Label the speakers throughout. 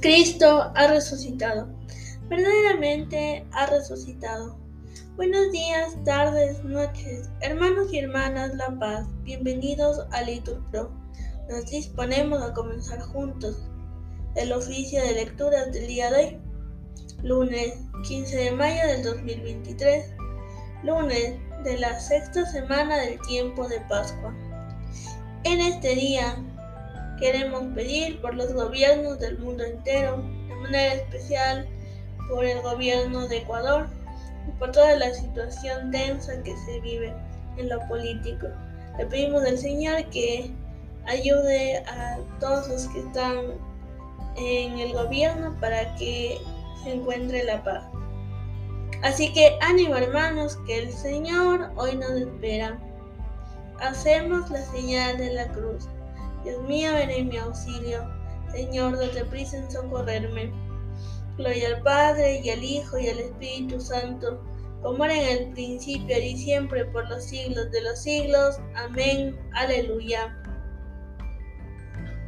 Speaker 1: Cristo ha resucitado. Verdaderamente ha resucitado. Buenos días, tardes, noches, hermanos y hermanas La Paz. Bienvenidos a Litur Pro. Nos disponemos a comenzar juntos el oficio de lecturas del día de hoy, lunes 15 de mayo del 2023, lunes de la sexta semana del tiempo de Pascua. En este día Queremos pedir por los gobiernos del mundo entero, de manera especial por el gobierno de Ecuador y por toda la situación densa que se vive en lo político. Le pedimos al Señor que ayude a todos los que están en el gobierno para que se encuentre la paz. Así que ánimo hermanos, que el Señor hoy nos espera. Hacemos la señal de la cruz. Dios mío, ven en mi auxilio. Señor, date prisa en socorrerme. Gloria al Padre, y al Hijo, y al Espíritu Santo, como era en el principio, y siempre, por los siglos de los siglos. Amén. Aleluya.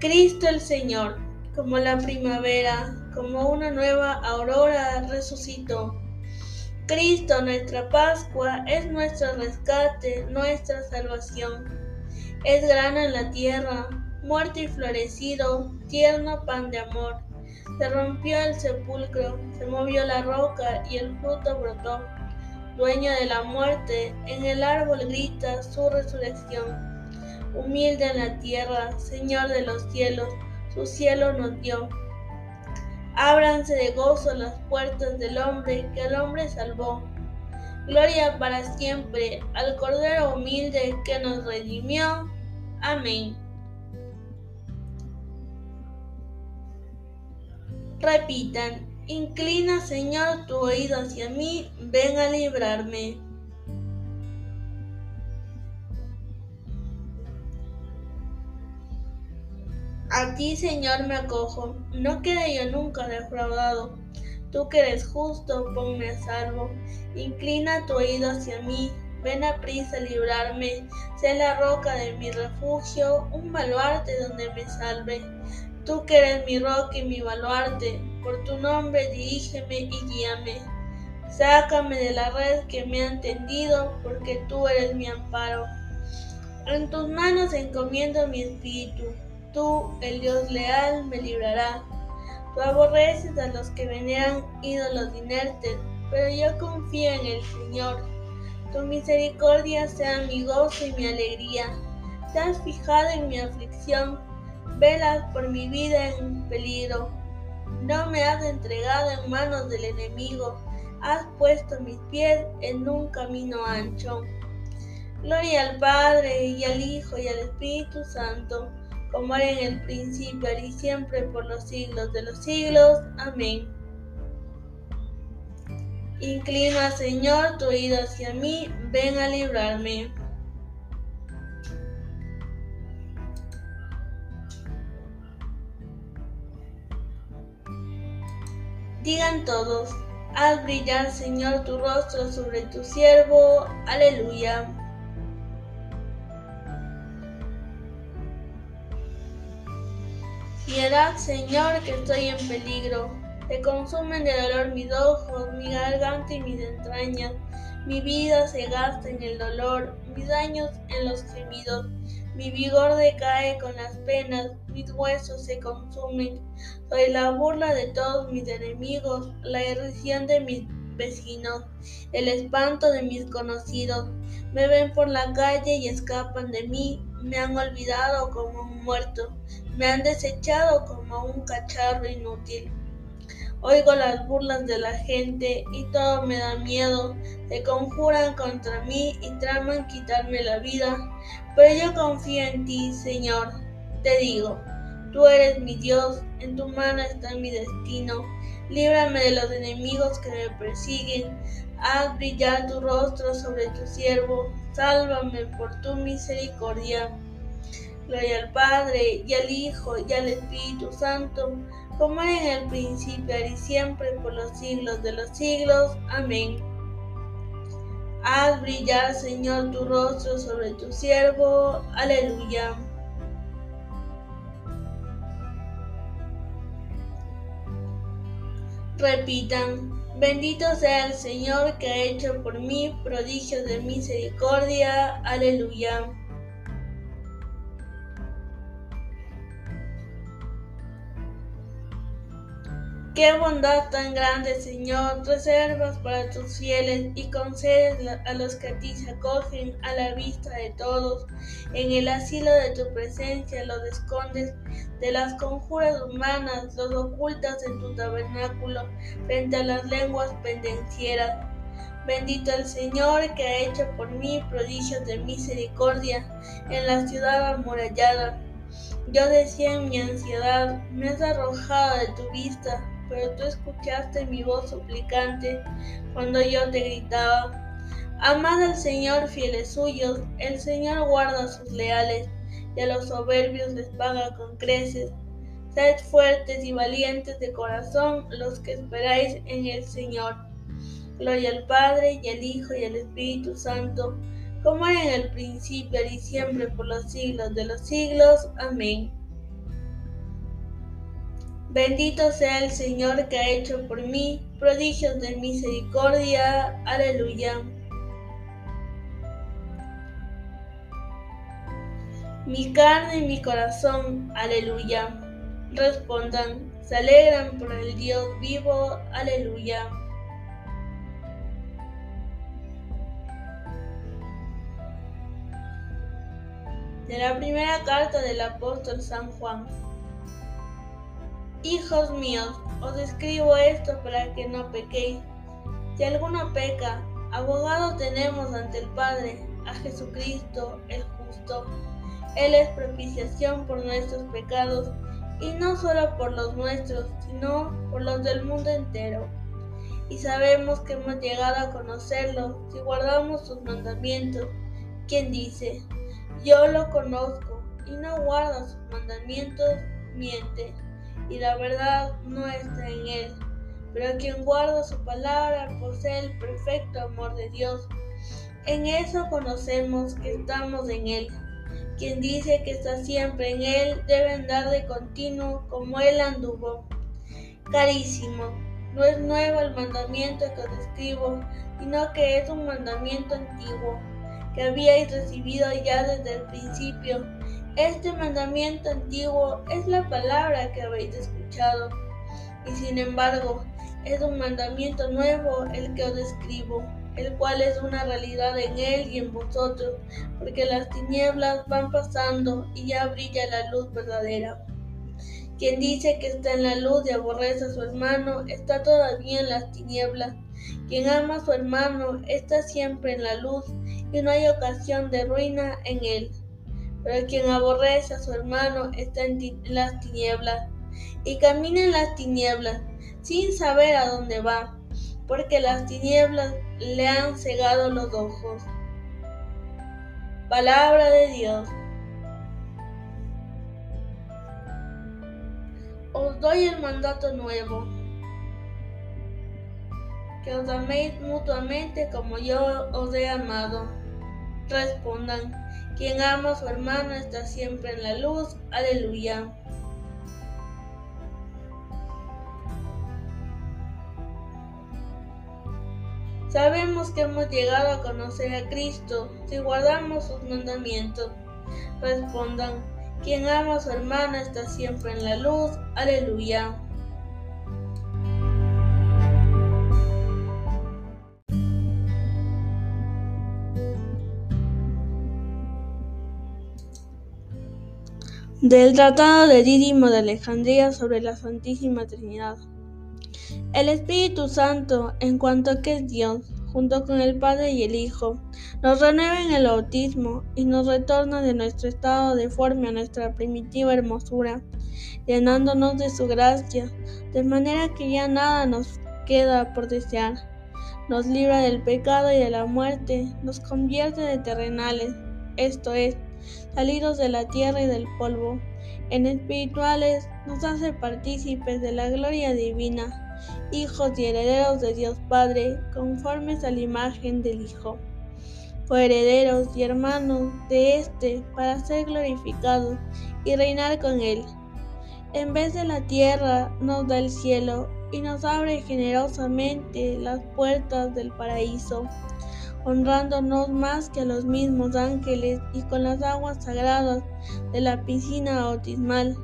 Speaker 1: Cristo el Señor, como la primavera, como una nueva aurora, resucitó. Cristo, nuestra Pascua, es nuestro rescate, nuestra salvación. Es grano en la tierra, muerto y florecido, tierno pan de amor. Se rompió el sepulcro, se movió la roca y el fruto brotó. Dueño de la muerte, en el árbol grita su resurrección. Humilde en la tierra, Señor de los cielos, su cielo nos dio. Ábranse de gozo las puertas del hombre que el hombre salvó. Gloria para siempre al Cordero humilde que nos redimió. Amén. Repitan, inclina Señor tu oído hacia mí, ven a librarme. A ti, Señor, me acojo, no quede yo nunca defraudado. Tú que eres justo, ponme a salvo. Inclina tu oído hacia mí, ven a prisa a librarme. Sé la roca de mi refugio, un baluarte donde me salve. Tú que eres mi roca y mi baluarte, por tu nombre dirígeme y guíame. Sácame de la red que me han tendido, porque tú eres mi amparo. En tus manos encomiendo mi espíritu. Tú, el Dios leal, me librará. Tú aborreces a los que veneran ídolos inertes, pero yo confío en el Señor. Tu misericordia sea mi gozo y mi alegría. Te has fijado en mi aflicción velas por mi vida en peligro. No me has entregado en manos del enemigo, has puesto mis pies en un camino ancho. Gloria al Padre y al Hijo y al Espíritu Santo, como era en el principio y siempre por los siglos de los siglos. Amén. Inclina, Señor, tu oído hacia mí, ven a librarme. Digan todos, haz brillar Señor tu rostro sobre tu siervo. Aleluya. Piedad, Señor, que estoy en peligro. Te consumen de dolor mis ojos, mi garganta y mis entrañas. Mi vida se gasta en el dolor, mis daños en los gemidos. Mi vigor decae con las penas, mis huesos se consumen. Soy la burla de todos mis enemigos, la irrisión de mis vecinos, el espanto de mis conocidos. Me ven por la calle y escapan de mí, me han olvidado como un muerto, me han desechado como un cacharro inútil. Oigo las burlas de la gente y todo me da miedo. Se conjuran contra mí y traman quitarme la vida. Pero yo confío en ti, Señor. Te digo, tú eres mi Dios, en tu mano está mi destino. Líbrame de los enemigos que me persiguen. Haz brillar tu rostro sobre tu siervo. Sálvame por tu misericordia. Gloria al Padre, y al Hijo, y al Espíritu Santo como en el principio y siempre por los siglos de los siglos. Amén. Haz brillar, Señor, tu rostro sobre tu siervo. Aleluya. Repitan, bendito sea el Señor que ha hecho por mí prodigios de misericordia. Aleluya. Qué bondad tan grande, Señor, reservas para tus fieles y concedes a los que a ti se acogen a la vista de todos. En el asilo de tu presencia los escondes de las conjuras humanas, los ocultas en tu tabernáculo frente a las lenguas pendencieras. Bendito el Señor que ha hecho por mí prodigios de misericordia en la ciudad amurallada. Yo decía en mi ansiedad, me has arrojado de tu vista pero tú escuchaste mi voz suplicante cuando yo te gritaba. Amad al Señor fieles suyos, el Señor guarda a sus leales, y a los soberbios les paga con creces. Sed fuertes y valientes de corazón los que esperáis en el Señor. Gloria al Padre y al Hijo y al Espíritu Santo, como era en el principio y siempre por los siglos de los siglos. Amén. Bendito sea el Señor que ha hecho por mí prodigios de misericordia. Aleluya. Mi carne y mi corazón, aleluya. Respondan, se alegran por el Dios vivo, aleluya. De la primera carta del apóstol San Juan. Hijos míos, os escribo esto para que no pequéis. Si alguno peca, abogado tenemos ante el Padre, a Jesucristo el justo. Él es propiciación por nuestros pecados, y no solo por los nuestros, sino por los del mundo entero. Y sabemos que hemos llegado a conocerlo si guardamos sus mandamientos. Quien dice, yo lo conozco, y no guarda sus mandamientos, miente y la verdad no está en él. Pero quien guarda su palabra posee el perfecto amor de Dios. En eso conocemos que estamos en Él. Quien dice que está siempre en Él debe andar de continuo como Él anduvo. Carísimo, no es nuevo el mandamiento que os escribo, sino que es un mandamiento antiguo, que habíais recibido ya desde el principio este mandamiento antiguo es la palabra que habéis escuchado, y sin embargo es un mandamiento nuevo el que os escribo, el cual es una realidad en él y en vosotros, porque las tinieblas van pasando y ya brilla la luz verdadera. Quien dice que está en la luz y aborrece a su hermano, está todavía en las tinieblas. Quien ama a su hermano está siempre en la luz y no hay ocasión de ruina en él. Pero quien aborrece a su hermano está en las tinieblas y camina en las tinieblas sin saber a dónde va, porque las tinieblas le han cegado los ojos. Palabra de Dios. Os doy el mandato nuevo, que os améis mutuamente como yo os he amado. Respondan, quien ama a su hermano está siempre en la luz. Aleluya. Sabemos que hemos llegado a conocer a Cristo si guardamos sus mandamientos. Respondan, quien ama a su hermano está siempre en la luz. Aleluya. Del Tratado de Dídimo de Alejandría sobre la Santísima Trinidad. El Espíritu Santo, en cuanto que es Dios, junto con el Padre y el Hijo, nos renueva en el bautismo y nos retorna de nuestro estado deforme a nuestra primitiva hermosura, llenándonos de su gracia, de manera que ya nada nos queda por desear. Nos libra del pecado y de la muerte, nos convierte de terrenales, esto es, salidos de la tierra y del polvo. En espirituales nos hace partícipes de la gloria divina, hijos y herederos de Dios Padre, conformes a la imagen del Hijo. Coherederos y hermanos de éste para ser glorificados y reinar con él. En vez de la tierra nos da el cielo, y nos abre generosamente las puertas del paraíso, honrándonos más que a los mismos ángeles y con las aguas sagradas de la piscina bautismal.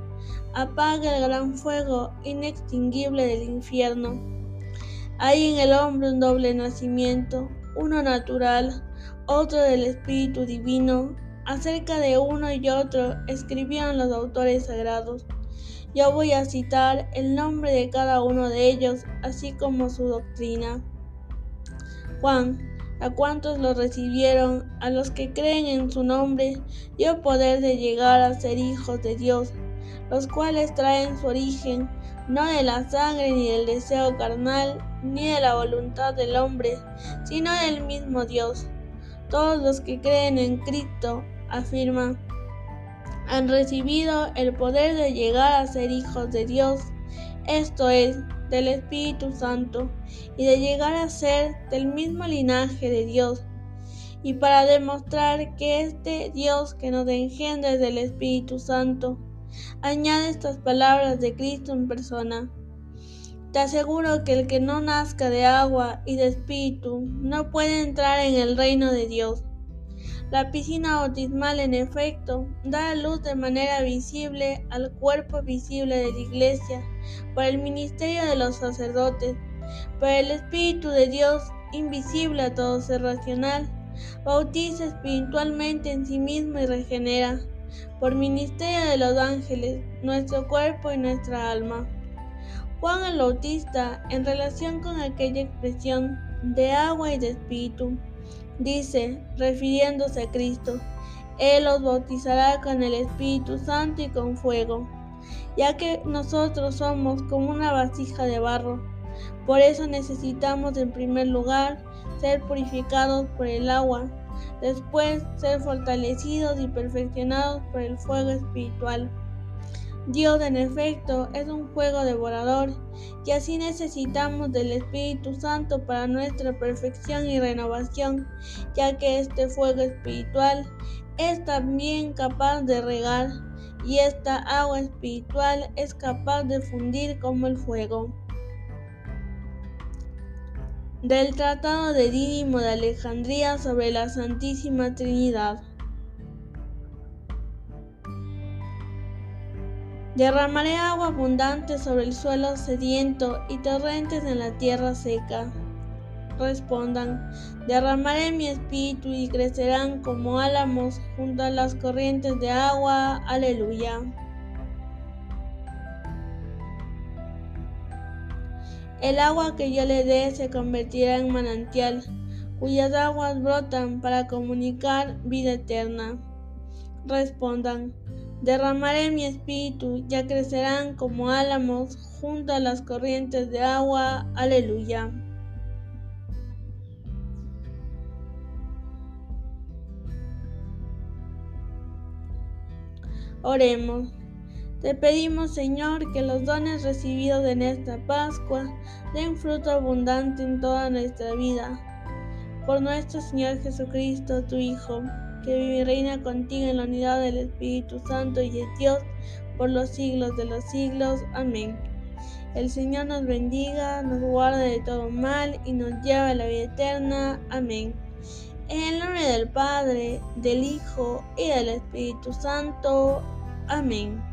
Speaker 1: Apaga el gran fuego inextinguible del infierno. Hay en el hombre un doble nacimiento, uno natural, otro del Espíritu Divino. Acerca de uno y otro escribieron los autores sagrados. Yo voy a citar el nombre de cada uno de ellos, así como su doctrina. Juan, a cuantos lo recibieron, a los que creen en su nombre, dio poder de llegar a ser hijos de Dios, los cuales traen su origen no de la sangre ni del deseo carnal, ni de la voluntad del hombre, sino del mismo Dios. Todos los que creen en Cristo, afirma, han recibido el poder de llegar a ser hijos de Dios, esto es, del Espíritu Santo, y de llegar a ser del mismo linaje de Dios. Y para demostrar que este Dios que nos engendra es del Espíritu Santo, añade estas palabras de Cristo en persona. Te aseguro que el que no nazca de agua y de espíritu no puede entrar en el reino de Dios. La piscina bautismal, en efecto, da luz de manera visible al cuerpo visible de la Iglesia por el ministerio de los sacerdotes, pero el Espíritu de Dios, invisible a todo ser racional, bautiza espiritualmente en sí mismo y regenera, por ministerio de los ángeles, nuestro cuerpo y nuestra alma. Juan el Bautista, en relación con aquella expresión de agua y de espíritu, dice, refiriéndose a Cristo, Él os bautizará con el Espíritu Santo y con fuego, ya que nosotros somos como una vasija de barro. Por eso necesitamos en primer lugar ser purificados por el agua, después ser fortalecidos y perfeccionados por el fuego espiritual. Dios en efecto es un fuego devorador y así necesitamos del Espíritu Santo para nuestra perfección y renovación, ya que este fuego espiritual es también capaz de regar y esta agua espiritual es capaz de fundir como el fuego. Del Tratado de Dídimo de Alejandría sobre la Santísima Trinidad. Derramaré agua abundante sobre el suelo sediento y torrentes en la tierra seca. Respondan, derramaré mi espíritu y crecerán como álamos junto a las corrientes de agua. Aleluya. El agua que yo le dé se convertirá en manantial, cuyas aguas brotan para comunicar vida eterna. Respondan, Derramaré mi espíritu, ya crecerán como álamos junto a las corrientes de agua. Aleluya. Oremos. Te pedimos, Señor, que los dones recibidos en esta Pascua den fruto abundante en toda nuestra vida. Por nuestro Señor Jesucristo, tu Hijo que vive y reina contigo en la unidad del Espíritu Santo y de Dios por los siglos de los siglos. Amén. El Señor nos bendiga, nos guarde de todo mal y nos lleve a la vida eterna. Amén. En el nombre del Padre, del Hijo y del Espíritu Santo. Amén.